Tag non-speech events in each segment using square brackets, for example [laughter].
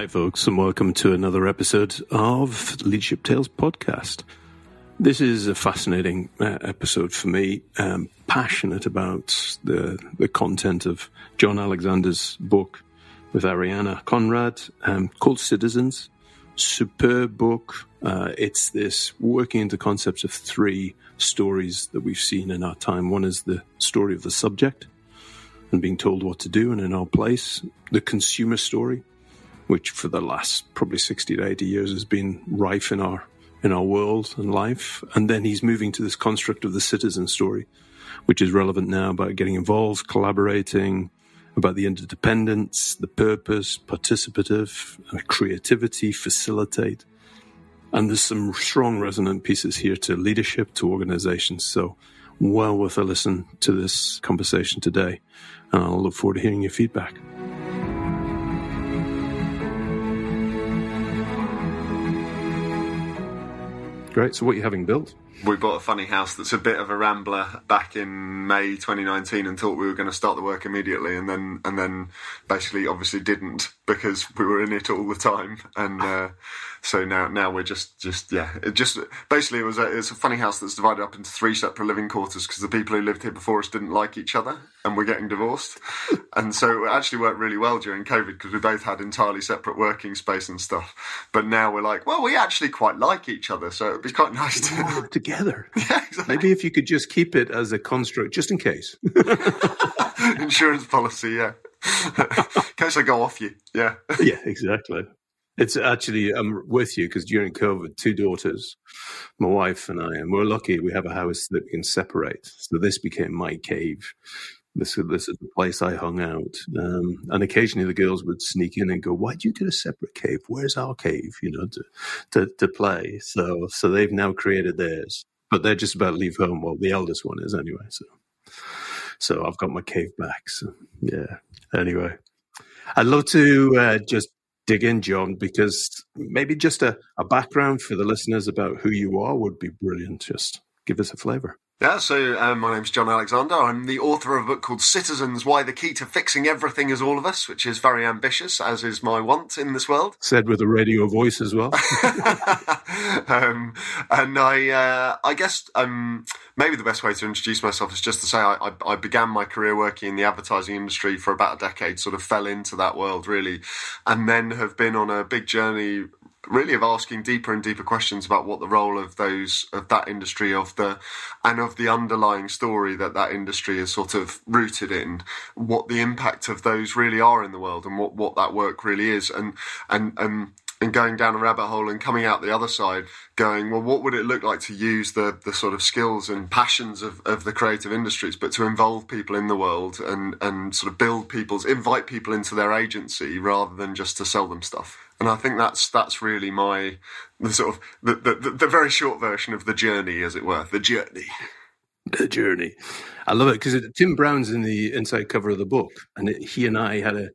Hi, folks, and welcome to another episode of Leadership Tales podcast. This is a fascinating uh, episode for me. Um, passionate about the the content of Jon Alexander's book with Ariana Conrad um, called Citizens. Superb book. Uh, it's this working into concepts of three stories that we've seen in our time. One is the story of the subject and being told what to do and in our place. The consumer story, which for the last probably 60 to 80 years has been rife in our in our world and life. And then he's moving to this construct of the citizen story, which is relevant now about getting involved, collaborating, about the interdependence, the purpose, participative, creativity, facilitate. And there's some strong resonant pieces here to leadership, to organizations. So well worth a listen to this conversation today. And I'll look forward to hearing your feedback. Great. So, what are you having built? We bought a funny house that's a bit of a rambler back in May 2019 and thought we were going to start the work immediately, and then and then basically obviously didn't because we were in it all the time, and uh, so now now we're just just yeah, it just basically it was a it's a funny house that's divided up into three separate living quarters because the people who lived here before us didn't like each other and we're getting divorced, and so it actually worked really well during COVID because we both had entirely separate working space and stuff, but now we're like well we actually quite like each other, so it'd be quite [laughs] nice to [laughs] together. [laughs] Yeah, exactly. Maybe if you could just keep it as a construct, just in case. insurance policy, yeah. in case I go off you, yeah. yeah, exactly. It's actually, I'm with you because during COVID, two daughters, my wife and I, and we're lucky we have a house that we can separate. So this became my cave. This, this is the place I hung out. Um, and occasionally the girls would sneak in and go, why do you get a separate cave? Where's our cave? You know, to, to, to play. So, so they've now created theirs, but they're just about to leave home. Well, the eldest one is anyway. So, so I've got my cave back. So yeah. Anyway, I'd love to uh, just dig in, Jon, because maybe just a, a background for the listeners about who you are would be brilliant. Just give us a flavor. Yeah, so um, my name's Jon Alexander. I'm the author of a book called Citizens Why the Key to Fixing Everything is All of Us, which is very ambitious, as is my want in this world. Said with a radio voice as well. [laughs] um, and I, uh, I guess um, maybe the best way to introduce myself is just to say I, I, I, began my career working in the advertising industry for about a decade, sort of fell into that world really, and then have been on a big journey really of asking deeper and deeper questions about what the role of those of that industry of the and of the underlying story that that industry is sort of rooted in what the impact of those really are in the world and what what that work really is. And and and and going down a rabbit hole and coming out the other side going well what would it look like to use the the sort of skills and passions of, of the creative industries but to involve people in the world and and sort of build people's invite people into their agency rather than just to sell them stuff and I think that's that's really my the sort of the, the, the very short version of the journey, as it were, the journey. The journey, I love it because Tim Brown's in the inside cover of the book, and it, he and I had a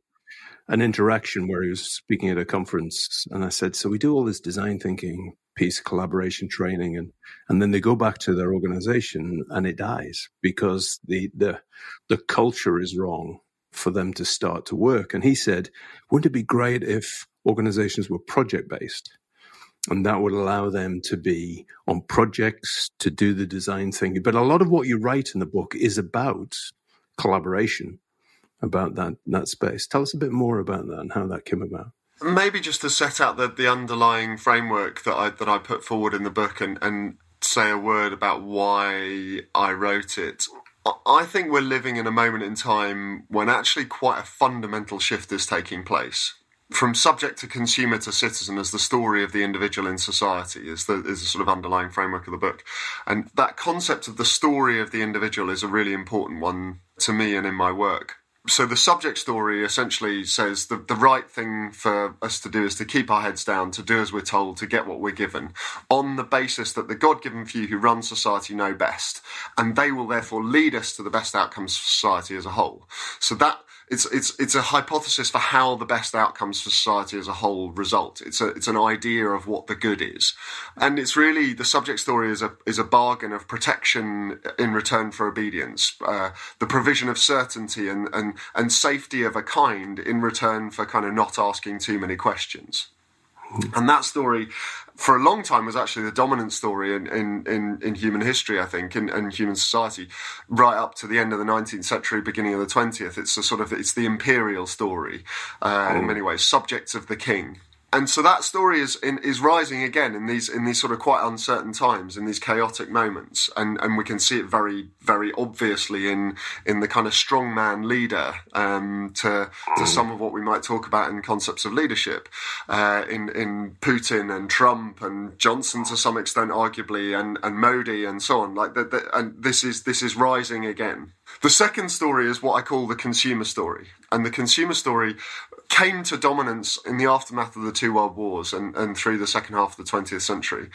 an interaction where he was speaking at a conference, and I said, "So we do all this design thinking piece, collaboration training, and and then they go back to their organization and it dies because the the the culture is wrong." for them to start to work. And he said, wouldn't it be great if organizations were project based. And that would allow them to be on projects to do the design thinking. But a lot of what you write in the book is about collaboration, about that, that space. Tell us a bit more about that and how that came about. Maybe just to set out the, the underlying framework that I that I put forward in the book and, and say a word about why I wrote it. I think we're living in a moment in time when actually quite a fundamental shift is taking place from subject to consumer to citizen as the story of the individual in society is the is the sort of underlying framework of the book and that concept of the story of the individual is a really important one to me and in my work so the subject story essentially says the, the right thing for us to do is to keep our heads down, to do as we're told, to get what we're given, on the basis that the God-given few who run society know best, and they will therefore lead us to the best outcomes for society as a whole. So that it's it's it's a hypothesis for how the best outcomes for society as a whole result. It's a it's an idea of what the good is, and it's really the subject story is a is a bargain of protection in return for obedience, uh, the provision of certainty and and and safety of a kind in return for kind of not asking too many questions. And that story, for a long time, was actually the dominant story in, in, in, in human history, I think, in, in, human society, right up to the end of the 19th century, beginning of the 20th. It's a sort of, it's the imperial story uh, in many ways, subjects of the king and so that story is in, is rising again in these in these sort of quite uncertain times, in these chaotic moments, and and we can see it very very obviously in in the kind of strongman leader um, to to mm. some of what we might talk about in concepts of leadership, uh, in in Putin and Trump and Johnson to some extent, arguably, and and Modi and so on. Like that, and this is this is rising again. The second story is what I call the consumer story. And the consumer story came to dominance in the aftermath of the two world wars and, and through the second half of the 20th century.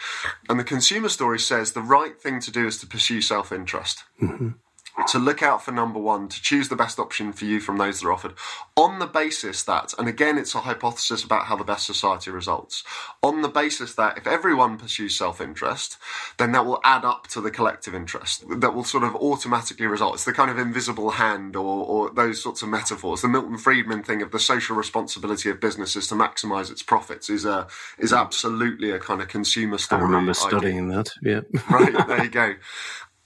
And the consumer story says the right thing to do is to pursue self interest. Mm-hmm to look out for number one, to choose the best option for you from those that are offered, on the basis that, and again, it's a hypothesis about how the best society results, on the basis that if everyone pursues self interest, then that will add up to the collective interest. That will sort of automatically result. It's the kind of invisible hand or, or those sorts of metaphors. The Milton Friedman thing of the social responsibility of businesses to maximize its profits is a, is absolutely a kind of consumer story. I remember studying idea. that, yeah. right, there you go.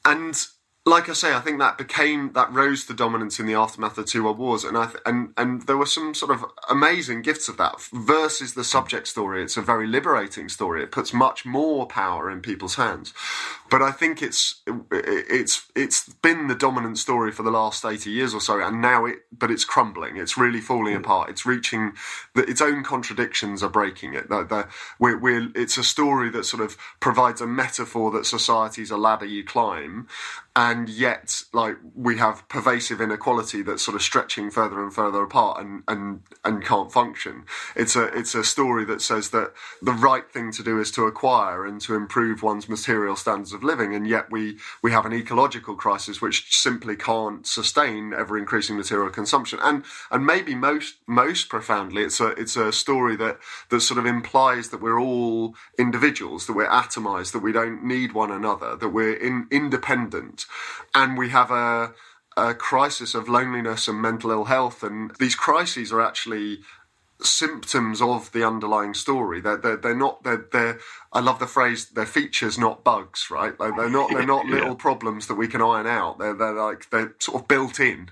And like I say, I think that became that rose to dominance in the aftermath of the two world wars, and I th- and and there were some sort of amazing gifts of that versus the subject story. It's a very liberating story. It puts much more power in people's hands, but I think it's it's it's been the dominant story for the last eighty years or so, and now it but it's crumbling. It's really falling mm. apart. It's reaching the, its own contradictions are breaking it. The, the, we're, we're, it's a story that sort of provides a metaphor that society is a ladder you climb, and yet like we have pervasive inequality that's sort of stretching further and further apart and and and can't function. It's a it's a story that says that the right thing to do is to acquire and to improve one's material standards of living and yet we we have an ecological crisis which simply can't sustain ever increasing material consumption. And and maybe most most profoundly it's a it's a story that that sort of implies that we're all individuals that we're atomized that we don't need one another that we're in, independent and we have a, a crisis of loneliness and mental ill health, and these crises are actually symptoms of the underlying story. They're, they're, they're not, they're, they're, I love the phrase, they're features, not bugs, right? Like they're not, they're not [laughs] little yeah. problems that we can iron out. They're, they're like, they're sort of built in.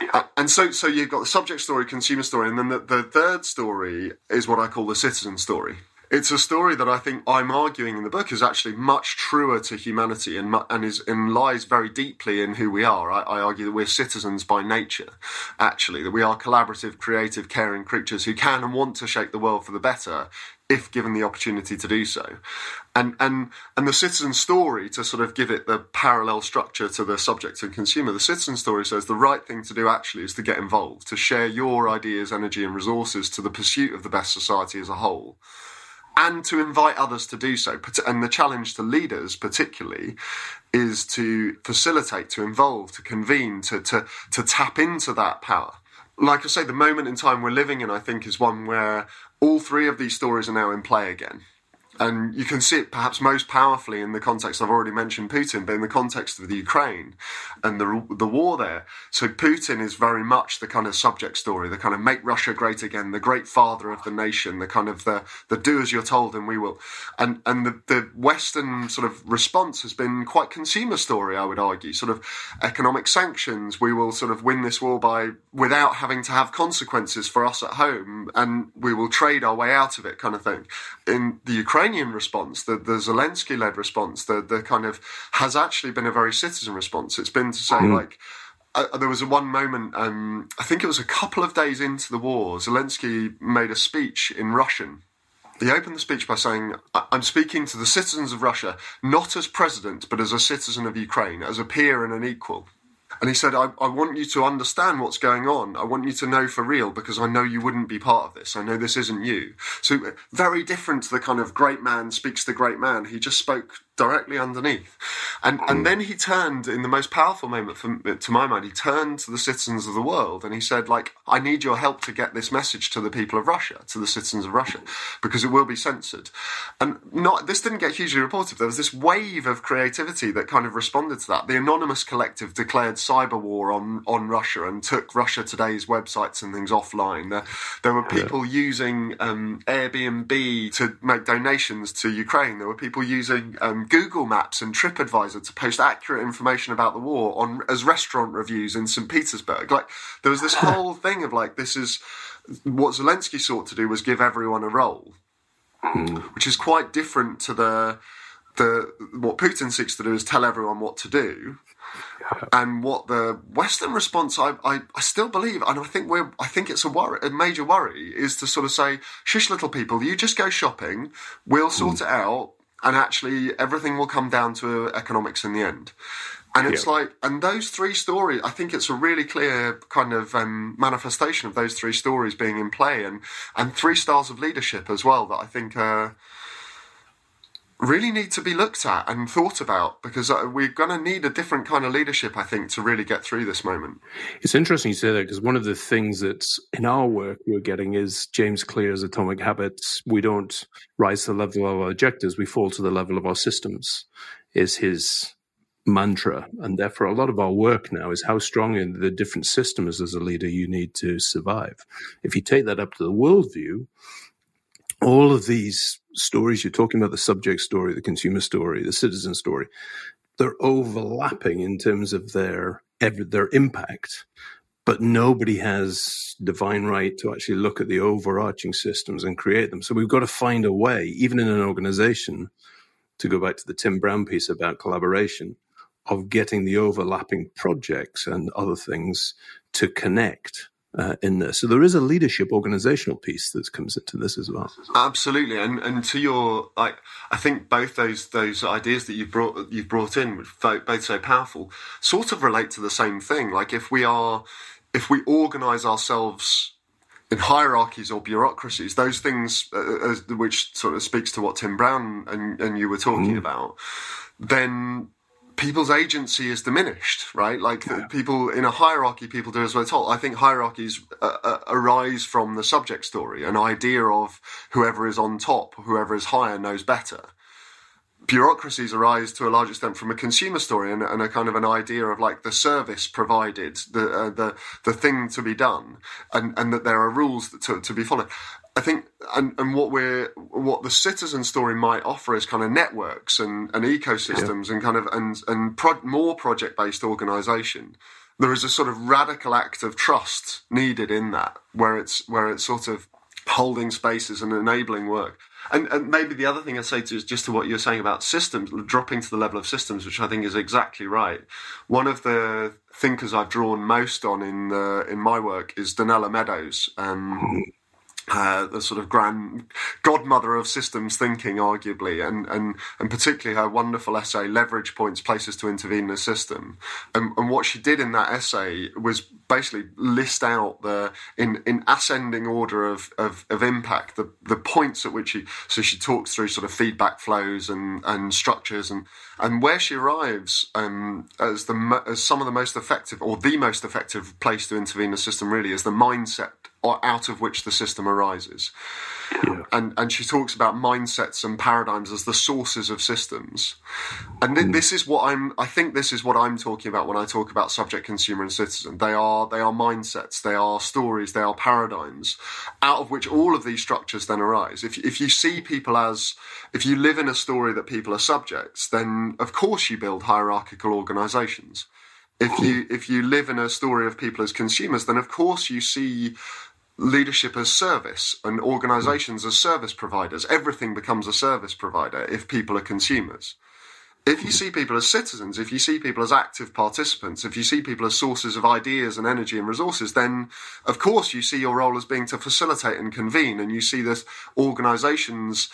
Yeah. And so, so you've got the subject story, consumer story, and then the, the third story is what I call the citizen story it's a story that I think I'm arguing in the book is actually much truer to humanity and and is and lies very deeply in who we are. I, I, argue that we're citizens by nature, actually, that we are collaborative, creative, caring creatures who can and want to shape the world for the better if given the opportunity to do so. And and and the citizen story to sort of give it the parallel structure to the subject and consumer. The citizen story says the right thing to do actually is to get involved, to share your ideas, energy, and resources to the pursuit of the best society as a whole and to invite others to do so. And the challenge to leaders, particularly, is to facilitate, to involve, to convene, to, to, to tap into that power. Like I say, the moment in time we're living in, I think, is one where all three of these stories are now in play again. And you can see it perhaps most powerfully in the context I've already mentioned Putin, but in the context of the Ukraine and the the war there. So Putin is very much the kind of subject story, the kind of make Russia great again, the great father of the nation, the kind of the the do as you're told and we will. And and the, the Western sort of response has been quite consumer story, I would argue. Sort of economic sanctions. We will sort of win this war by without having to have consequences for us at home, and we will trade our way out of it, kind of thing. In the Ukraine Ukrainian response, the, the Zelensky led response, the, the kind of has actually been a very citizen response. It's been to say, mm. like, uh, there was a one moment, um, I think it was a couple of days into the war, Zelensky made a speech in Russian. He opened the speech by saying, I'm speaking to the citizens of Russia, not as president, but as a citizen of Ukraine, as a peer and an equal. And he said, I, I, want you to understand what's going on. I want you to know for real because I know you wouldn't be part of this. I know this isn't you. So, very different to the kind of great man speaks to great man. He just spoke directly underneath. And and then he turned in the most powerful moment for, to my mind. He turned to the citizens of the world and he said, like, I need your help to get this message to the people of Russia, to the citizens of Russia, because it will be censored. And not this didn't get hugely reported. There was this wave of creativity that kind of responded to that. The anonymous collective declared cyber war on on Russia and took Russia Today's websites and things offline. There, there were people yeah. using um, Airbnb to make donations to Ukraine. There were people using um, Google Maps and TripAdvisor to post accurate information about the war on as restaurant reviews in St. Petersburg. Like there was this [laughs] whole thing of like this is what Zelensky sought to do was give everyone a role, mm. which is quite different to the the what Putin seeks to do is tell everyone what to do. And what the Western response, I, I, I, still believe, and I think we're, I think it's a worry, a major worry, is to sort of say, "Shush, little people, you just go shopping. We'll sort mm. it out and actually everything will come down to economics in the end. And it's yeah. like, and those three stories, I think it's a really clear kind of um, manifestation of those three stories being in play, and and three styles of leadership as well that I think uh, really need to be looked at and thought about because uh, we're going to need a different kind of leadership, I think, to really get through this moment. It's interesting you say that because one of the things that's in our work we're getting is James Clear's Atomic Habits. We don't rise to the level of our objectives, we fall to the level of our systems, is his mantra. And therefore, a lot of our work now is how strong in the different systems as a leader you need to survive. If you take that up to the worldview, all of these stories you're talking about the subject story, the consumer story, the citizen story they're overlapping in terms of their their impact, but nobody has divine right to actually look at the overarching systems and create them. So we've got to find a way, even in an organization, to go back to the Tim Brown piece about collaboration, of getting the overlapping projects and other things to connect uh, in this. So there is a leadership organizational piece that comes into this as well. Absolutely, and and to your like, I think both those those ideas that you've brought you've brought in, both so powerful, sort of relate to the same thing. Like if we are, if we organize ourselves in hierarchies or bureaucracies, those things, uh, as, which sort of speaks to what Tim Brown and, and you were talking mm. about, then people's agency is diminished, right? Like yeah. people in a hierarchy, people do as we're told. I think hierarchies uh, uh, arise from the subject story, an idea of whoever is on top, whoever is higher knows better. Bureaucracies arise to a large extent from a consumer story and, and a kind of an idea of like the service provided, the uh, the the thing to be done, and and that there are rules to to be followed. I think, and, and what we're, what the citizen story might offer is kind of networks and, and ecosystems yeah. and kind of, and, and pro- more project based organization. There is a sort of radical act of trust needed in that, where it's, where it's sort of holding spaces and enabling work. And, and maybe the other thing I'd say to is just to what you're saying about systems, dropping to the level of systems, which I think is exactly right. One of the thinkers I've drawn most on in the, in my work is Donella Meadows. Um, mm-hmm uh, the sort of grand godmother of systems thinking, arguably, and, and, and particularly her wonderful essay, Leverage Points Places to Intervene in a System. And, and what she did in that essay was basically list out the, in, in ascending order of, of, of impact, the, the points at which she, so she talks through sort of feedback flows and, and structures and, and where she arrives um, as the as some of the most effective or the most effective place to intervene in a system really is the mindset out of which the system arises. Yeah. And and she talks about mindsets and paradigms as the sources of systems. And th- mm. this is what I'm I think this is what I'm talking about when I talk about subject consumer and citizen. They are they are mindsets, they are stories, they are paradigms out of which all of these structures then arise. If if you see people as if you live in a story that people are subjects, then of course you build hierarchical organizations if you if you live in a story of people as consumers, then of course you see leadership as service and organizations as service providers. Everything becomes a service provider if people are consumers. If you see people as citizens, if you see people as active participants, if you see people as sources of ideas and energy and resources, then of course you see your role as being to facilitate and convene, and you see this organizations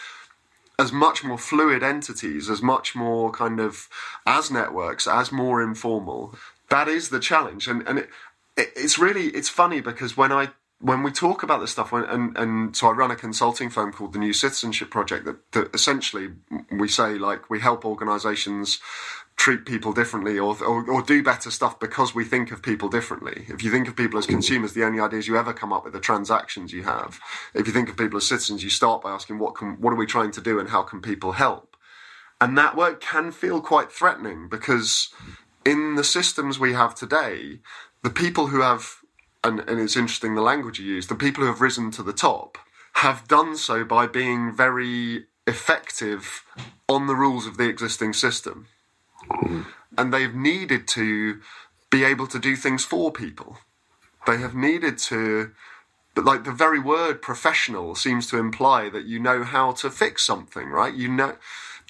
as much more fluid entities, as much more kind of as networks, as more informal. That is the challenge, and and it, it, it's really it's funny because when I when we talk about this stuff, when, and and so I run a consulting firm called the New Citizenship Project. That, that essentially we say like we help organisations treat people differently or, or, or do better stuff because we think of people differently. If you think of people as consumers, the only ideas you ever come up with are transactions you have. If you think of people as citizens, you start by asking what can what are we trying to do and how can people help. And that work can feel quite threatening because in the systems we have today, the people who have and, and it's interesting the language you use, the people who have risen to the top have done so by being very effective on the rules of the existing system. Hmm. And they've needed to be able to do things for people. They have needed to, but like the very word professional seems to imply that you know how to fix something, right? You know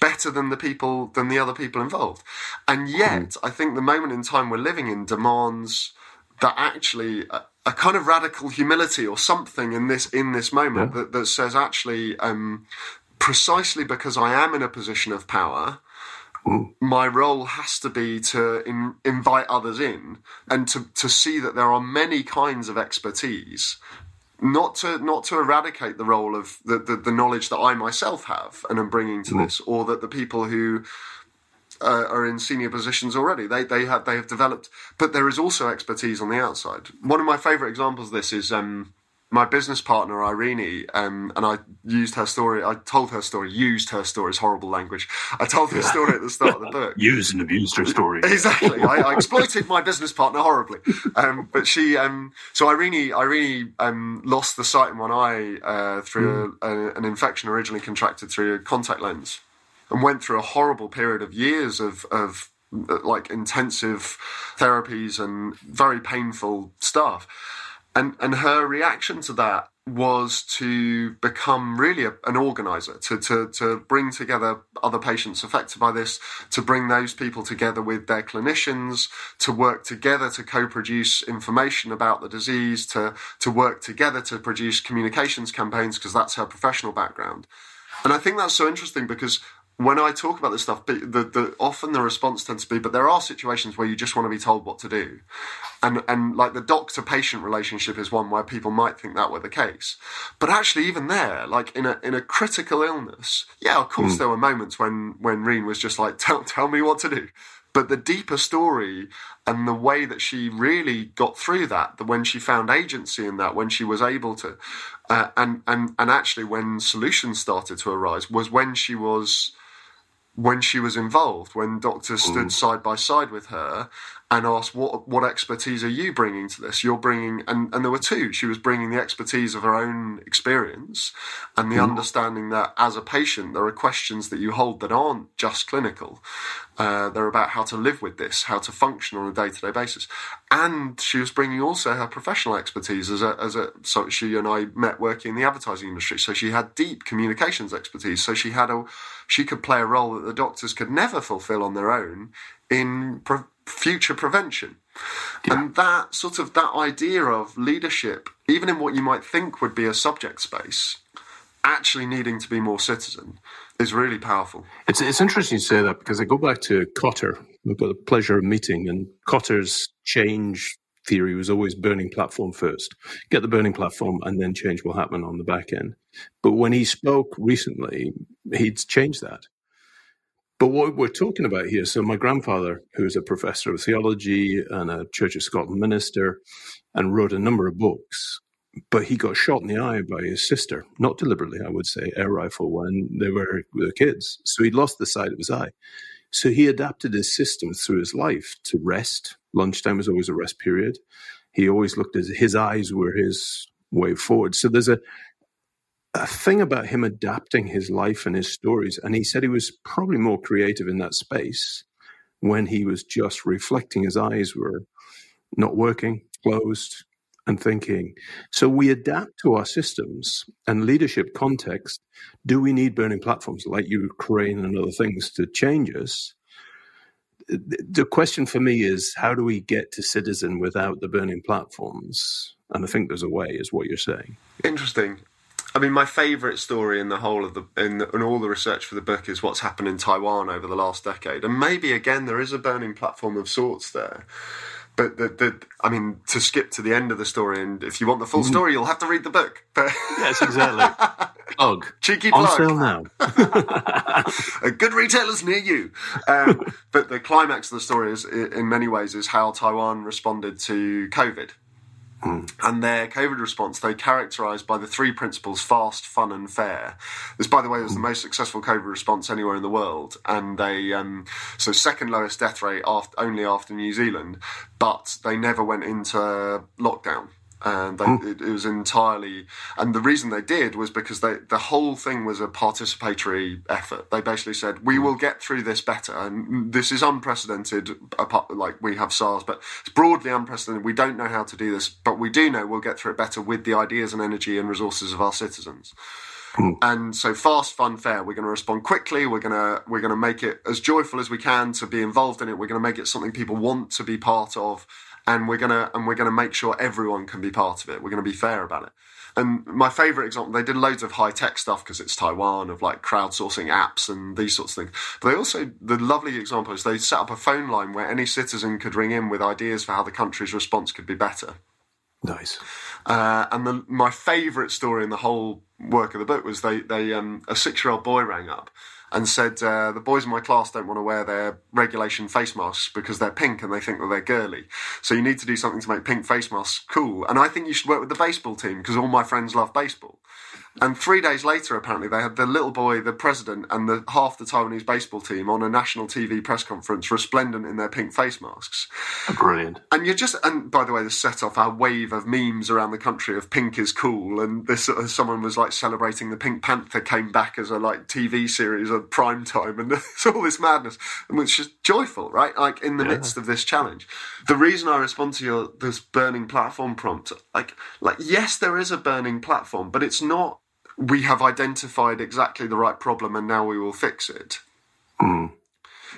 better than the people, than the other people involved. And yet, hmm. I think the moment in time we're living in demands that actually a, a kind of radical humility or something in this in this moment yeah. that, that says actually um, precisely because I am in a position of power, my role has to be to in, invite others in and to, to see that there are many kinds of expertise not to not to eradicate the role of the, the, the knowledge that I myself have and am bringing to mm. this, or that the people who uh, are in senior positions already they they have they have developed, but there is also expertise on the outside. One of my favourite examples of this is um, my business partner Irene, um, and I used her story. I told her story. Used her story is horrible language. I told her story at the start of the book. [laughs] used and abused her story. [laughs] exactly. I, I, exploited my business partner horribly. Um, but she, um, so Irene, Irene um, lost the sight in one eye uh, through mm. a, a, an infection originally contracted through a contact lens, and went through a horrible period of years of of like intensive therapies and very painful stuff. And and her reaction to that was to become really a, an organizer to, to to bring together other patients affected by this to bring those people together with their clinicians to work together to co-produce information about the disease to to work together to produce communications campaigns because that's her professional background. And I think that's so interesting because when I talk about this stuff, the, the, often the response tends to be, but there are situations where you just want to be told what to do. And, and like the doctor patient relationship is one where people might think that were the case. But actually, even there, like in a, in a critical illness, yeah, of course, mm. there were moments when, when Reen was just like, tell, tell me what to do. But the deeper story and the way that she really got through that, that when she found agency in that, when she was able to, uh, and, and, and actually when solutions started to arise was when she was, when she was involved, when doctors stood mm. side by side with her and asked, "What what expertise are you bringing to this?" You're bringing, and and there were two. She was bringing the expertise of her own experience and the mm. understanding that as a patient, there are questions that you hold that aren't just clinical. Uh, they're about how to live with this, how to function on a day to day basis, and she was bringing also her professional expertise as a as a. So she and I met working in the advertising industry, so she had deep communications expertise. So she had a she could play a role that the doctors could never fulfill on their own in pre- future prevention. Yeah. And that sort of that idea of leadership, even in what you might think would be a subject space, actually needing to be more citizen is really powerful. It's it's interesting to say that because I go back to Kotter. We've got the pleasure of meeting, and Kotter's change theory was always burning platform first. Get the burning platform, and then change will happen on the back end. But when he spoke recently, he'd changed that. But what we're talking about here, so my grandfather, who's a professor of theology and a Church of Scotland minister, and wrote a number of books, but he got shot in the eye by his sister, not deliberately, I would say, air rifle when they were, were kids. So he lost the sight of his eye. So he adapted his system through his life to rest. Lunchtime was always a rest period. He always looked at his eyes were his way forward. So there's a a thing about him adapting his life and his stories. And he said he was probably more creative in that space when he was just reflecting. His eyes were not working, closed, and thinking. So we adapt to our systems and leadership context. Do we need burning platforms like Ukraine and other things to change us? The question for me is how do we get to citizen without the burning platforms? And I think there's a way, is what you're saying. Interesting. I mean, my favourite story in the whole of the in, in all the research for the book is what's happened in Taiwan over the last decade, and maybe again there is a burning platform of sorts there. but the, the, I mean, to skip to the end of the story, and if you want the full Mm. story, you'll have to read the book. But Yes, exactly. [laughs] Plug. cheeky plug. On sale now. [laughs] a good retailers near you. Um, but the climax of the story is, in many ways, is how Taiwan responded to COVID. And their COVID response, they characterised by the three principles fast, fun, and fair. This, by the way, was the most successful COVID response anywhere in the world. And they, um, so second lowest death rate after, only after New Zealand, but they never went into lockdown. And they, hmm. it, it was entirely, and the reason they did was because they, the whole thing was a participatory effort. They basically said, "We hmm. will get through this better," and this is unprecedented. Apart, like we have SARS, but it's broadly unprecedented. We don't know how to do this, but we do know we'll get through it better with the ideas and energy and resources of our citizens. Hmm. And so fast, fun, fair. We're going to respond quickly. We're going to we're going to make it as joyful as we can to be involved in it. We're going to make it something people want to be part of, and we're gonna and we're going to make sure everyone can be part of it. We're going to be fair about it. And my favorite example, they did loads of high tech stuff because it's Taiwan of like crowdsourcing apps and these sorts of things. But they also, the lovely example is they set up a phone line where any citizen could ring in with ideas for how the country's response could be better. Nice. Uh, and the, my favourite story in the whole work of the book was they, they um, a six year old boy rang up and said uh, the boys in my class don't want to wear their regulation face masks because they're pink and they think that they're girly. So you need to do something to make pink face masks cool. And I think you should work with the baseball team because all my friends love baseball. And three days later, apparently, they had the little boy, the president, and the half the Taiwanese baseball team on a national TV press conference, resplendent in their pink face masks. Brilliant. And you're just, and by the way, this set off our wave of memes around the country of pink is cool. And this, uh, someone was like celebrating the Pink Panther came back as a like TV series at prime time. And [laughs] it's all this madness, and which is joyful, right? Like in the Yeah. midst of this challenge. The reason I respond to your, this burning platform prompt, like, like, yes, there is a burning platform, but it's not, we have identified exactly the right problem and now we will fix it Mm.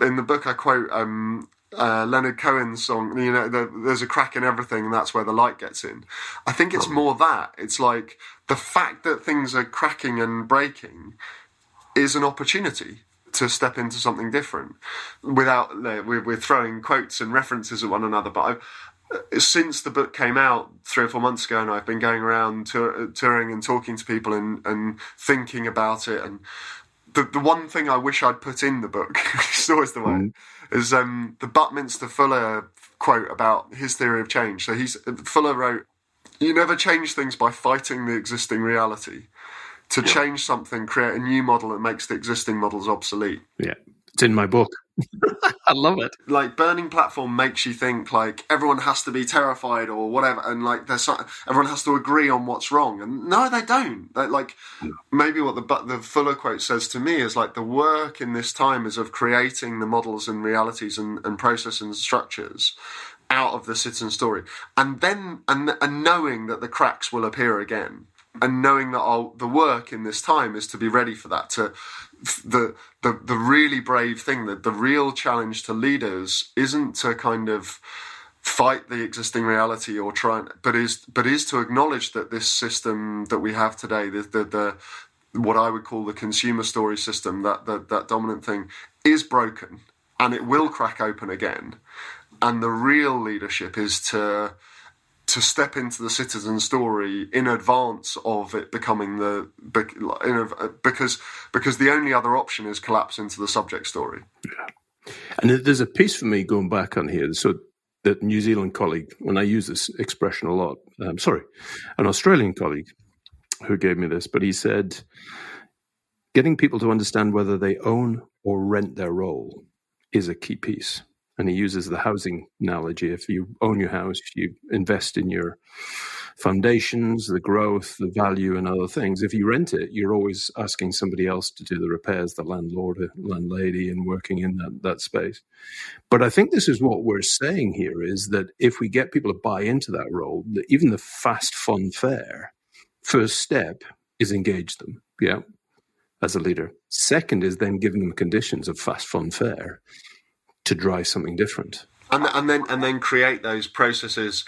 in the book I quote um, uh, Leonard Cohen's song. You know, the, there's a crack in everything, and that's where the light gets in. I think it's more that it's like the fact that things are cracking and breaking is an opportunity to step into something different. Without uh, we're, we're throwing quotes and references at one another, but Since the book came out three or four months ago, and I've been going around tour, touring and talking to people and, and thinking about it, and the, the one thing I wish I'd put in the book, [laughs] is always the way, is um, the Buckminster Fuller quote about his theory of change. So he's Fuller wrote, "You never change things by fighting the existing reality. To change something, create a new model that makes the existing models obsolete." Yeah. It's in my book. [laughs] I love it. like burning platform makes you think like everyone has to be terrified or whatever and like there's some, everyone has to agree on what's wrong and no they don't. They, like maybe what the the Fuller quote says to me is like the work in this time is of creating the models and realities and, and process and structures out of the citizen story and then and, and knowing that the cracks will appear again and knowing that I'll, the work in this time is to be ready for that to the the the really brave thing that the real challenge to leaders isn't to kind of fight the existing reality or try but is but is to acknowledge that this system that we have today the the, the what I would call the consumer story system that, that that dominant thing is broken and it will crack open again. And the real leadership is to to step into the citizen story in advance of it becoming the because because the only other option is collapse into the subject story. Yeah. And there's a piece for me going back on here. So that New Zealand colleague, when I use this expression a lot, um, sorry, an Australian colleague who gave me this, but he said, getting people to understand whether they own or rent their role is a key piece. And he uses the housing analogy. If you own your house, you invest in your foundations, the growth, the value, and other things. If you rent it, you're always asking somebody else to do the repairs, the landlord, uh, landlady, and working in that, that space. But I think this is what we're saying here is that if we get people to buy into that role, that even the fast, fun, fair, first step is engage them. Yeah. As a leader. Second is then giving them conditions of fast, fun, fair to drive something different. and and then and then create those processes.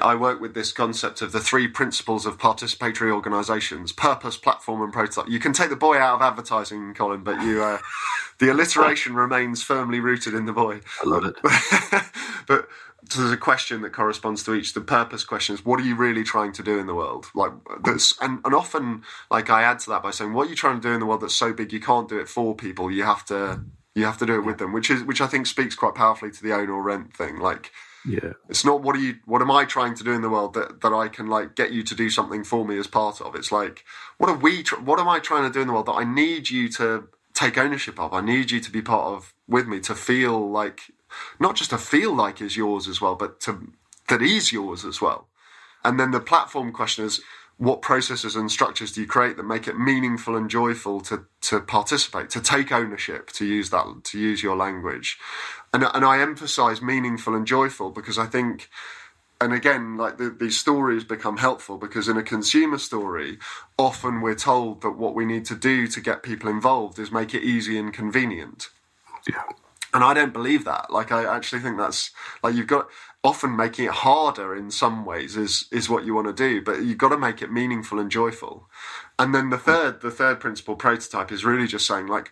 I work with this concept of the three principles of participatory organisations: purpose, platform, and prototype. You can take the boy out of advertising, Colin, but you uh, [laughs] the alliteration remains firmly rooted in the boy. I love it. [laughs] but so there's a question that corresponds to each. The purpose question is, what are you really trying to do in the world? Like that's, and, and often, like I add to that by saying, what are you trying to do in the world that's so big you can't do it for people? You have to, you have to do it with them, which is, which I think speaks quite powerfully to the own or rent thing. Like, yeah, it's not what are you, what am I trying to do in the world that that I can like get you to do something for me as part of? It's like, what are we, what am I trying to do in the world that I need you to take ownership of? I need you to be part of with me to feel like not just to feel like is yours as well, but to that is yours as well. And then the platform question is what processes and structures do you create that make it meaningful and joyful to to participate, to take ownership, to use that to use your language. And and I emphasize meaningful and joyful because I think and again, like the, these stories become helpful because in a consumer story, often we're told that what we need to do to get people involved is make it easy and convenient. Yeah and I don't believe that. Like I actually think that's like you've got often making it harder in some ways is is what you want to do, but you've got to make it meaningful and joyful. And then the third the third principle prototype is really just saying like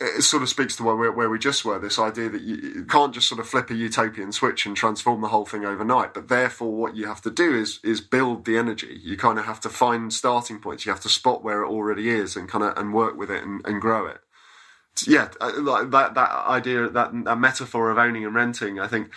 it sort of speaks to where we, where we just were this idea that you, you can't just sort of flip a utopian switch and transform the whole thing overnight but therefore what you have to do is is build the energy you kind of have to find starting points you have to spot where it already is and kind of and work with it and, and grow it yeah, uh, like that that idea that that metaphor of owning and renting. I think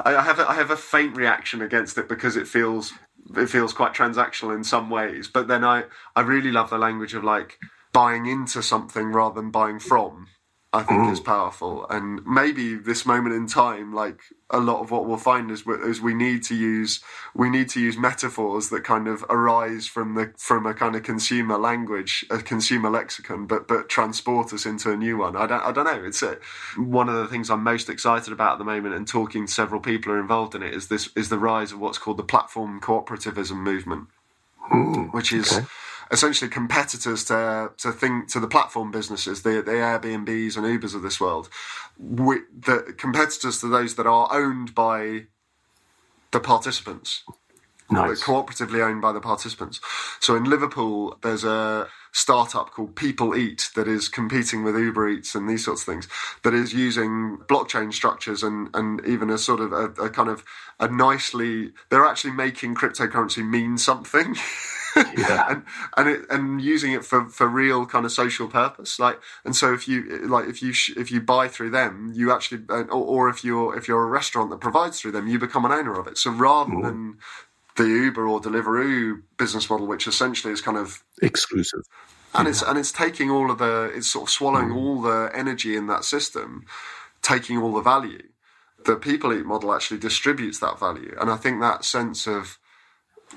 I have a, I have a faint reaction against it because it feels it feels quite transactional in some ways. But then I I really love the language of like buying into something rather than buying from. I think mm. is powerful. And maybe this moment in time, like a lot of what we'll find is, is we need to use we need to use metaphors that kind of arise from the from a kind of consumer language, a consumer lexicon, but but transport us into a new one. I don't I don't know. It's a, one of the things I'm most excited about at the moment, and talking to several people who are involved in it is this is the rise of what's called the platform cooperativism movement, mm, which is. Okay essentially competitors to to think to the platform businesses, the the Airbnbs and Ubers of this world, we, the competitors to those that are owned by the participants. Nice. Cooperatively owned by the participants. So in Liverpool, there's a startup called People Eat that is competing with Uber Eats and these sorts of things that is using blockchain structures and, and even a sort of a, a kind of a nicely, they're actually making cryptocurrency mean something. [laughs] [laughs] yeah. and and it, and using it for, for real kind of social purpose. Like, and so if you like if you sh- if you buy through them, you actually uh, or, or, if you're if you're a restaurant that provides through them, you become an owner of it. So rather mm. than the Uber or Deliveroo business model, which essentially is kind of exclusive, and yeah. it's and it's taking all of the it's sort of swallowing mm. all the energy in that system, taking all the value. The People Eat model actually distributes that value, and I think that sense of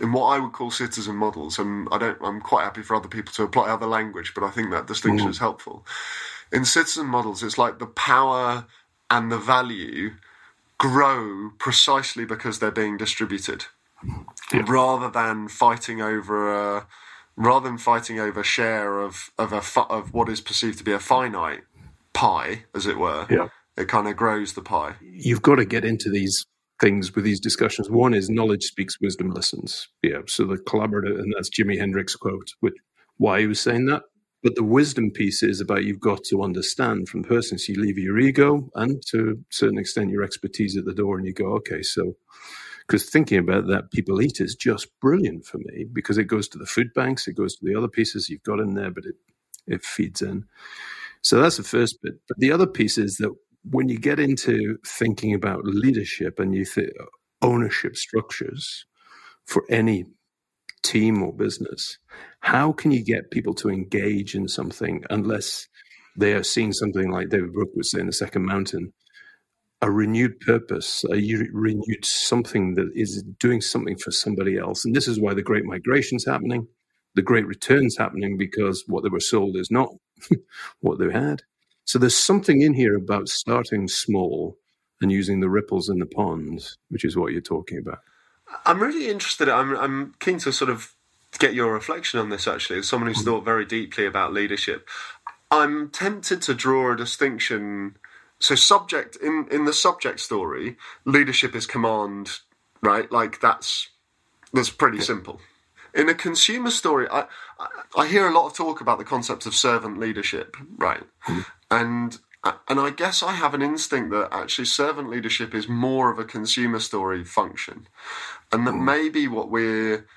in what I would call citizen models, and I don't, I'm quite happy for other people to apply other language, but I think that distinction mm. is helpful. In citizen models, it's like the power and the value grow precisely because they're being distributed, yeah. rather than fighting over a, rather than fighting over share of of a of what is perceived to be a finite pie, as it were. Yeah. It kind of grows the pie. You've got to get into these things with these discussions. One is knowledge speaks, wisdom listens. Yeah. So the collaborative, and that's Jimi Hendrix quote, which why he was saying that. But the wisdom piece is about you've got to understand from the person. So you leave your ego and to a certain extent your expertise at the door and you go, okay, so because thinking about that People Eat is just brilliant for me because it goes to the food banks, it goes to the other pieces you've got in there, but it it feeds in. So that's the first bit. But the other piece is that when you get into thinking about leadership and you think ownership structures for any team or business, how can you get people to engage in something unless they are seeing something like David Brooks was saying, the second mountain, a renewed purpose, a renewed something that is doing something for somebody else. And this is why the great migration's happening, the great returns happening, because what they were sold is not [laughs] what they had. So there's something in here about starting small and using the ripples in the pond, which is what you're talking about. I'm really interested. I'm I'm keen to sort of get your reflection on this. Actually, as someone who's mm-hmm. thought very deeply about leadership, I'm tempted to draw a distinction. So, subject in in the subject story, leadership is command, right? Like that's that's pretty simple. In a consumer story, I I hear a lot of talk about the concept of servant leadership, right? Mm. And uh, and I guess I have an instinct that actually servant leadership is more of a consumer story function, and that mm. maybe what we're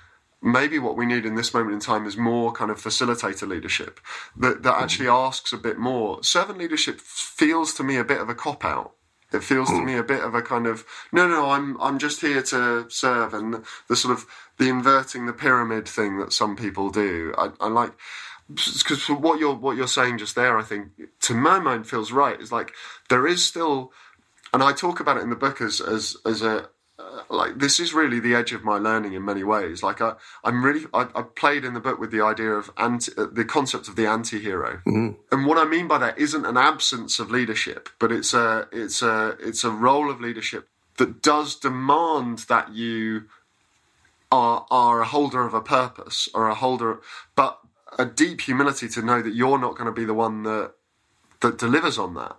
maybe what we need in this moment in time is more kind of facilitator leadership that that mm. actually asks a bit more. Servant leadership feels to me a bit of a cop out. It feels to hmm. me a bit of a kind of no, no, I'm I'm just here to serve, and the, the sort of the inverting the pyramid thing that some people do. I, I like because what you're what you're saying just there, I think to my mind feels right. Is like there is still, and I talk about it in the book as as as a like this is really the edge of my learning in many ways. Like I, I'm really I, I played in the book with the idea of anti, uh, the concept of the anti-hero, mm-hmm. and what I mean by that isn't an absence of leadership, but it's a it's a it's a role of leadership that does demand that you are are a holder of a purpose or a holder, but a deep humility to know that you're not going to be the one that that delivers on that.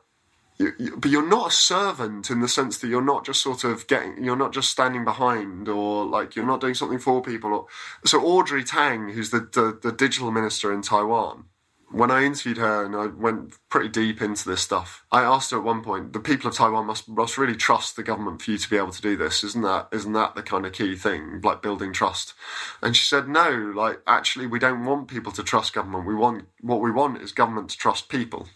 You, you, but you're not a servant in the sense that you're not just sort of getting, you're not just standing behind or like you're not doing something for people. Or, so Audrey Tang, who's the, the, the digital minister in Taiwan, when I interviewed her and I went pretty deep into this stuff, I asked her at one point, the people of Taiwan must must really trust the government for you to be able to do this. Isn't that isn't that the kind of key thing, like building trust? And she said, No, like actually we don't want people to trust government. We want what we want is government to trust people.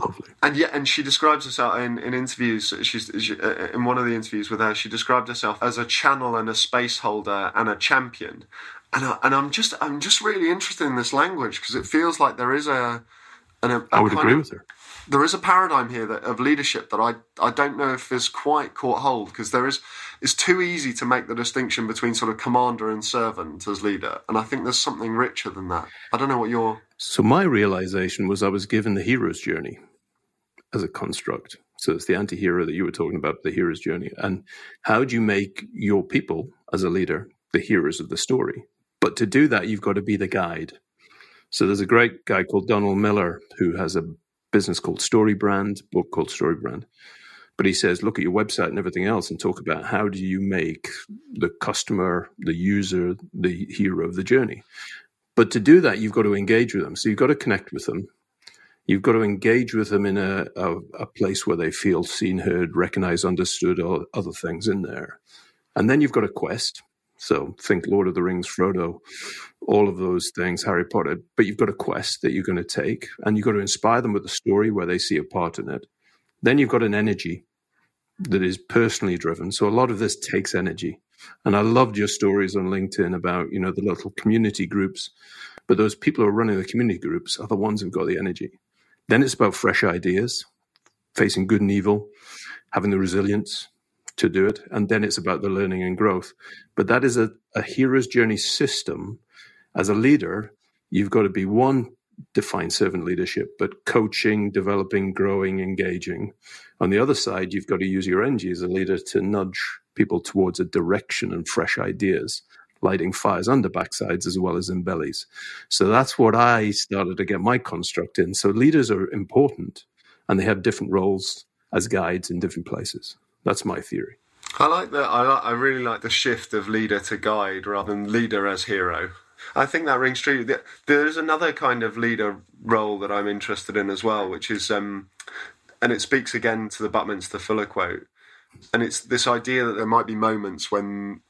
Lovely. And yeah, and she describes herself in, in interviews. She's she, uh, in one of the interviews with her. She described herself as a channel and a space holder and a champion and I, and I'm just I'm just really interested in this language because it feels like there is a, an, a I would agree of, with her. There is a paradigm here that, of leadership that I I don't know if is quite caught hold because there is it's too easy to make the distinction between sort of commander and servant as leader, and I think there's something richer than that. I don't know what your so my realization was I was given the hero's journey as a construct. So it's the anti-hero that you were talking about, the hero's journey, and how do you make your people as a leader the heroes of the story? But to do that, you've got to be the guide. So there's a great guy called Donald Miller who has a business called StoryBrand, book called StoryBrand. But he says, look at your website and everything else and talk about how do you make the customer, the user, the hero of the journey. But to do that, you've got to engage with them. So you've got to connect with them. You've got to engage with them in a, a, a place where they feel seen, heard, recognized, understood, or other things in there. And then you've got a quest. So think Lord of the Rings, Frodo, all of those things, Harry Potter. But you've got a quest that you're going to take, and you've got to inspire them with a story where they see a part in it. Then you've got an energy that is personally driven. So a lot of this takes energy. And I loved your stories on LinkedIn about, you know, the little community groups. But those people who are running the community groups are the ones who've got the energy. Then it's about fresh ideas, facing good and evil, having the resilience, to do it. And then it's about the learning and growth. But that is a, a hero's journey system. As a leader, you've got to be one, define servant leadership, but coaching, developing, growing, engaging. On the other side, you've got to use your energy as a leader to nudge people towards a direction and fresh ideas, lighting fires under backsides as well as in bellies. So that's what I started to get my construct in. So leaders are important and they have different roles as guides in different places. That's my theory. I like that. I, like, I really like the shift of leader to guide rather than leader as hero. I think that rings true. There's another kind of leader role that I'm interested in as well, which is, um, and it speaks again to the Buckminster Fuller quote, and it's this idea that there might be moments when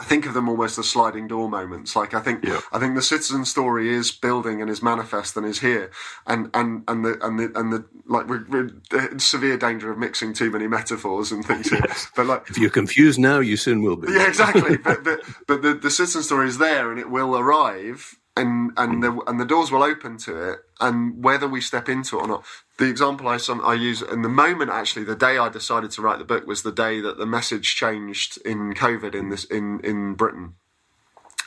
I think of them almost as sliding door moments. Like I think, yeah. I think the citizen story is building and is manifest and is here, and and and the and the and the like we're, we're in severe danger of mixing too many metaphors and things here. But like, if you're confused now, you soon will be. Yeah, exactly. but but, but the, the citizen story is there, and it will arrive and and the and the doors will open to it, and whether we step into it or not. The example I some I use in the moment actually, the day I decided to write the book was the day that the message changed in COVID in this in in Britain.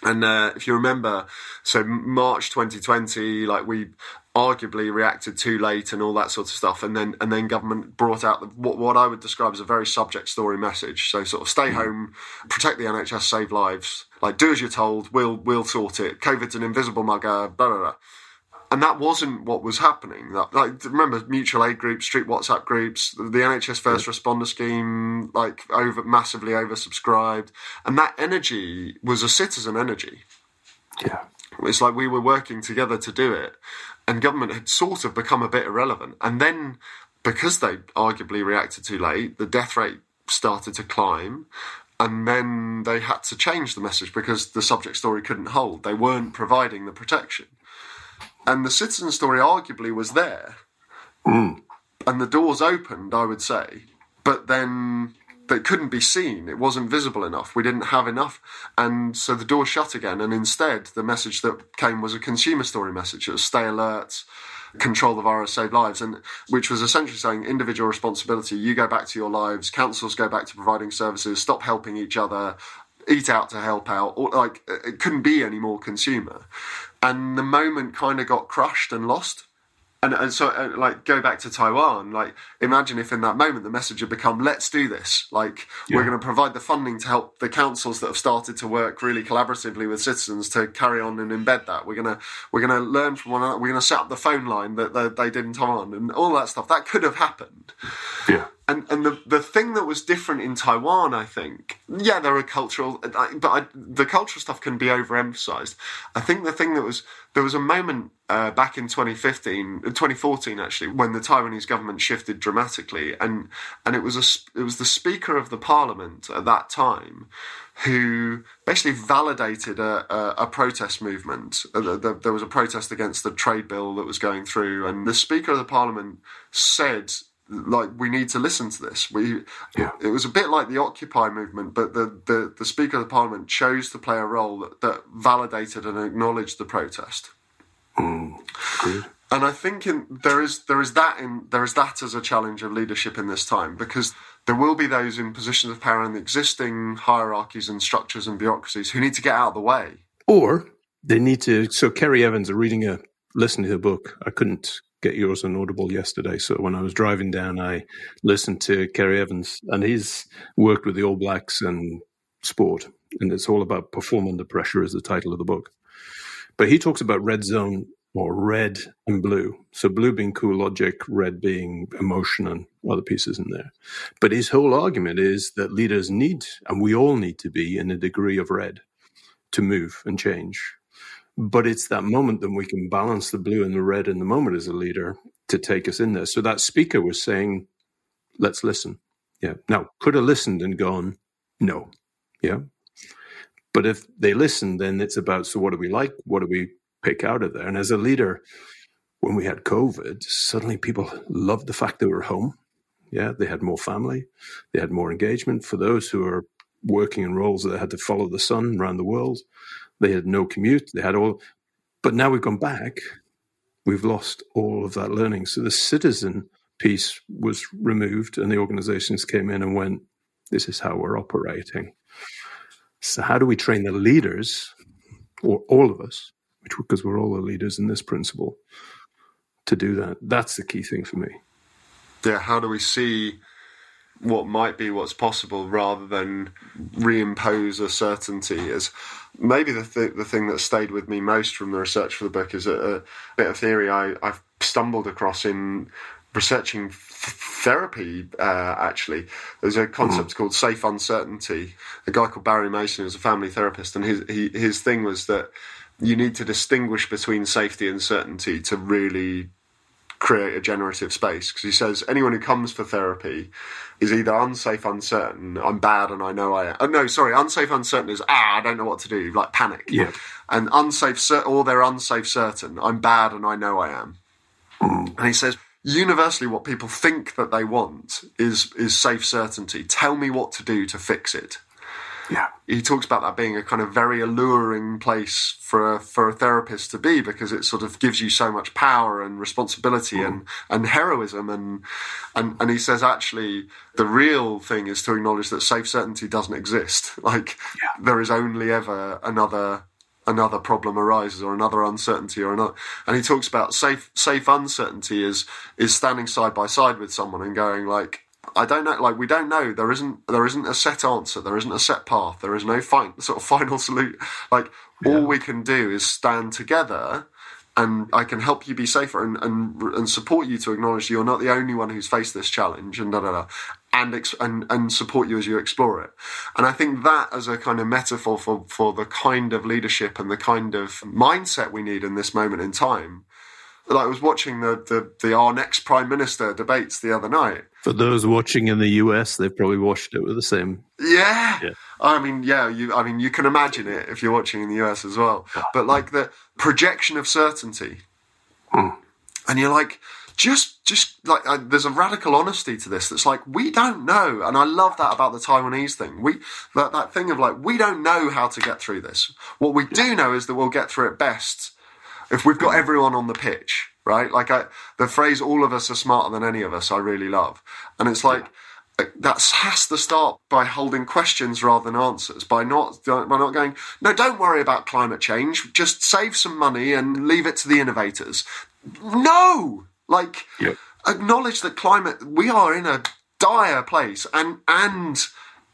And uh, if you remember, so March 2020, like we arguably reacted too late and all that sort of stuff, and then and then government brought out the, what what I would describe as a very subject story message. So sort of stay mm. home, protect the NHS, save lives. Like do as you're told. We'll we'll sort it. COVID's an invisible mugger. Blah blah blah and that wasn't what was happening. That, like, remember mutual aid groups, street WhatsApp groups, the NHS First. Responder Scheme, like over massively oversubscribed, and that energy was a citizen energy. Yeah, it's like we were working together to do it, and government had sort of become a bit irrelevant. And then because they arguably reacted too late, the death rate started to climb. And then they had to change the message because the subject story couldn't hold. They weren't providing the protection. And the citizen story arguably was there. Mm. And the doors opened, I would say. But then they couldn't be seen. It wasn't visible enough. We didn't have enough. And so the door shut again. And instead, the message that came was a consumer story message. It was stay alert, control the virus, save lives, and which was essentially saying individual responsibility. You go back to your lives. Councils go back to providing services. Stop helping each other. Eat out to help out. Or, like it couldn't be any more consumer. And the moment kind of got crushed and lost. And, and so, uh, like, go back to Taiwan. Like, imagine if in that moment the message had become, "Let's do this." Like, Yeah. we're going to provide the funding to help the councils that have started to work really collaboratively with citizens to carry on and embed that. We're gonna we're gonna learn from one another. We're gonna set up the phone line that they, they did in Taiwan and all that stuff. That could have happened. Yeah. And and the the thing that was different in Taiwan, I think, yeah, there are cultural, but I, the cultural stuff can be overemphasized. I think the thing that was there was a moment uh, back in 2015, 2014 actually, when the Taiwanese government shifted dramatically, and and it was a it was the Speaker of the Parliament at that time who basically validated a, a, a protest movement. Uh, the- the- There was a protest against the trade bill that was going through, and the Speaker of the Parliament said, like, we need to listen to this. We, Yeah. it was a bit like the Occupy movement, but the, the, the Speaker of the Parliament chose to play a role that, that validated and acknowledged the protest. Mm, good. And I think in, there is there is that in there is that as a challenge of leadership in this time because there will be those in positions of power in the existing hierarchies and structures and bureaucracies who need to get out of the way. Or they need to. So Ceri Evans are reading a, listening to a book. I couldn't get yours on Audible yesterday, so when I was driving down, I listened to Ceri Evans, and he's worked with the All Blacks and sport, and it's all about perform under pressure is the title of the book. But he talks about red zone or red and blue. So blue being cool logic, red being emotion and other pieces in there. But his whole argument is that leaders need, and we all need to be in a degree of red to move and change. But it's that moment that we can balance the blue and the red in the moment as a leader to take us in there. So that speaker was saying, let's listen. Yeah. Now, could have listened and gone, no. Yeah. But if they listen, then it's about, so what do we like? What do we pick out of there? And as a leader, when we had COVID, suddenly people loved the fact they were home. Yeah. They had more family. They had more engagement. For those who are working in roles that had to follow the sun around the world, they had no commute. They had all, but now we've gone back. We've lost all of that learning. So the citizen piece was removed, and the organizations came in and went, "This is how we're operating." So how do we train the leaders, or all of us, which because we're all the leaders in this principle, to do that? That's the key thing for me. Yeah, how do we see what might be what's possible rather than reimpose a certainty is maybe the th- the thing that stayed with me most from the research for the book is a, a bit of theory I, I've stumbled across in researching f- therapy uh, actually. There's a concept called safe uncertainty. A guy called Barry Mason who's a family therapist and his he, his thing was that you need to distinguish between safety and certainty to really create a generative space because he says anyone who comes for therapy is either unsafe, uncertain, I'm bad and I know I am. Oh, no, sorry, unsafe, uncertain is ah, I don't know what to do, like panic. Yeah. And unsafe, cer- or they're unsafe, certain, I'm bad and I know I am. And he says universally, what people think that they want is is safe certainty. Tell me what to do to fix it Yeah. he talks about that being a kind of very alluring place for a, for a therapist to be because it sort of gives you so much power and responsibility mm. and, and heroism. And, and and he says actually the real thing is to acknowledge that safe certainty doesn't exist. [laughs] Like there is only ever another another problem arises or another uncertainty or another. And he talks about safe safe uncertainty is is standing side by side with someone and going like I don't know. Like we don't know. There isn't. There isn't a set answer. There isn't a set path. There is no fin- sort of final salute. Like all we can do is stand together, and I can help you be safer and and and support you to acknowledge you're not the only one who's faced this challenge and da da da, and ex- and and support you as you explore it. And I think that as a kind of metaphor for for the kind of leadership and the kind of mindset we need in this moment in time like I was watching the, the, the our next prime minister debates the other night. For those watching in the US, they've probably watched it with the same. Yeah. Yeah. I mean, yeah, you I mean you can imagine it if you're watching in the US as well. But like the projection of certainty. Hmm. And you're like just just like uh, there's a radical honesty to this that's like we don't know and i love that about the taiwanese thing we that, that thing of like we don't know how to get through this what we do know is that we'll get through it best if we've got everyone on the pitch, right? Like I, the phrase "all of us are smarter than any of us," I really love, and it's like uh, that has to start by holding questions rather than answers. By not by not going, no, don't worry about climate change. Just save some money and leave it to the innovators. No, like Yep. acknowledge that climate. We are in a dire place, and and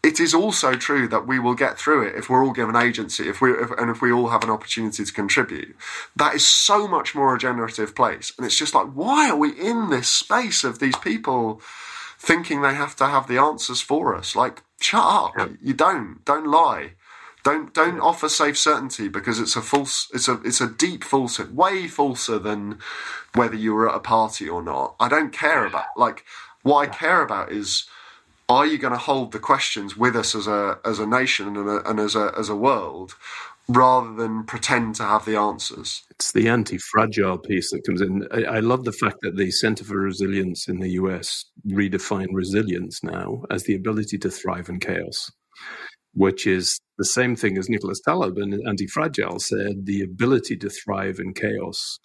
it is also true that we will get through it if we're all given agency, if we if, and if we all have an opportunity to contribute. That is so much more a generative place, and it's just like, why are we in this space of these people thinking they have to have the answers for us? Like, shut up! You don't. Don't lie. Don't don't offer safe certainty because it's a false. It's a it's a deep falsehood, way falser than whether you were at a party or not. I don't care about like what I care about is are you going to hold the questions with us as a as a nation and, a, and as a as a world rather than pretend to have the answers It's the anti-fragile piece that comes in. I, I love the fact that the Center for Resilience in the US redefine resilience now as the ability to thrive in chaos, which is the same thing as Nicholas Taleb and Anti-Fragile said, the ability to thrive in chaos.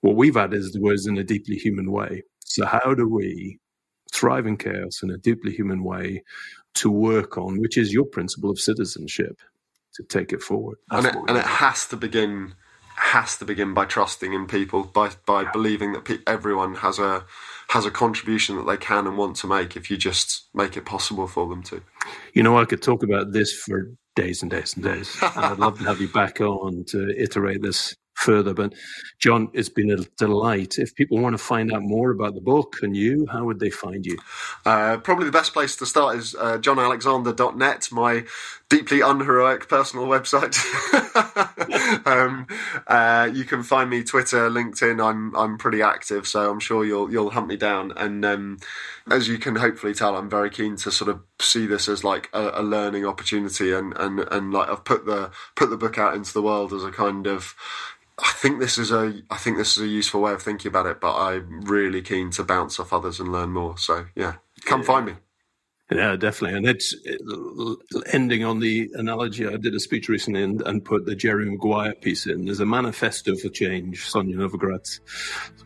What we've added is the words in a deeply human way. So how do we thrive in chaos in a deeply human way to work on, which is your principle of citizenship, to take it forward? and it, and it has to begin has to begin by trusting in people by by believing that pe- everyone has a has a contribution that they can and want to make if you just make it possible for them to You know, I could talk about this for days and days and days. and I'd love to have you back on to iterate this further. But, Jon, it's been a delight. If people want to find out more about the book and you, how would they find you? Uh, probably the best place to start is uh, jonalexander.net, my deeply unheroic personal website. [laughs] um, uh, you can find me Twitter, LinkedIn. I'm I'm pretty active, so I'm sure you'll you'll hunt me down. And um, as you can hopefully tell, I'm very keen to sort of see this as like a, a learning opportunity, and, and and like I've put the put the book out into the world as a kind of I think this is a I think this is a useful way of thinking about it, but I'm really keen to bounce off others and learn more. So yeah, come find me. Yeah, definitely. And it's ending on the analogy. I did a speech recently and, and put the Jerry Maguire piece in. There's a manifesto for change, Sonia Novogratz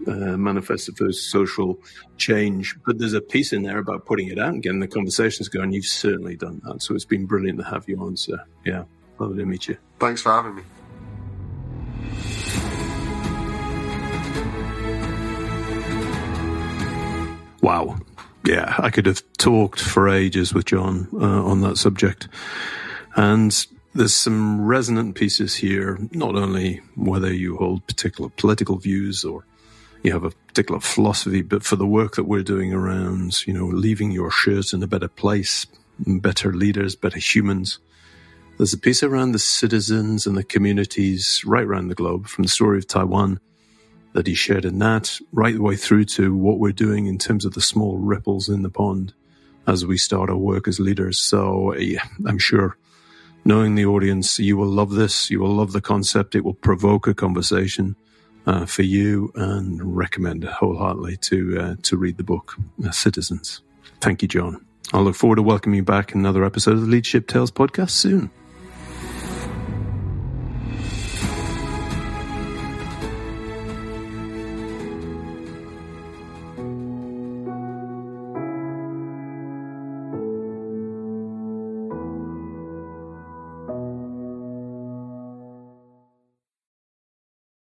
uh, manifesto for social change. But there's a piece in there about putting it out and getting the conversations going. You've certainly done that. So it's been brilliant to have you on, sir. Yeah, lovely to meet you. Thanks for having me. Wow. Yeah, I could have talked for ages with Jon uh, on that subject. And there's some resonant pieces here, not only whether you hold particular political views or you have a particular philosophy, but for the work that we're doing around, you know, leaving your shirt in a better place, better leaders, better humans. There's a piece around the citizens and the communities right around the globe, from the story of Taiwan that he shared in that, right the way through to what we're doing in terms of the small ripples in the pond as we start our work as leaders. So yeah, I'm sure knowing the audience, you will love this. You will love the concept. It will provoke a conversation uh, for you and recommend wholeheartedly to uh, to read the book, uh, Citizens. Thank you, Jon. I look forward to welcoming you back in another episode of the Leadership Tales podcast soon.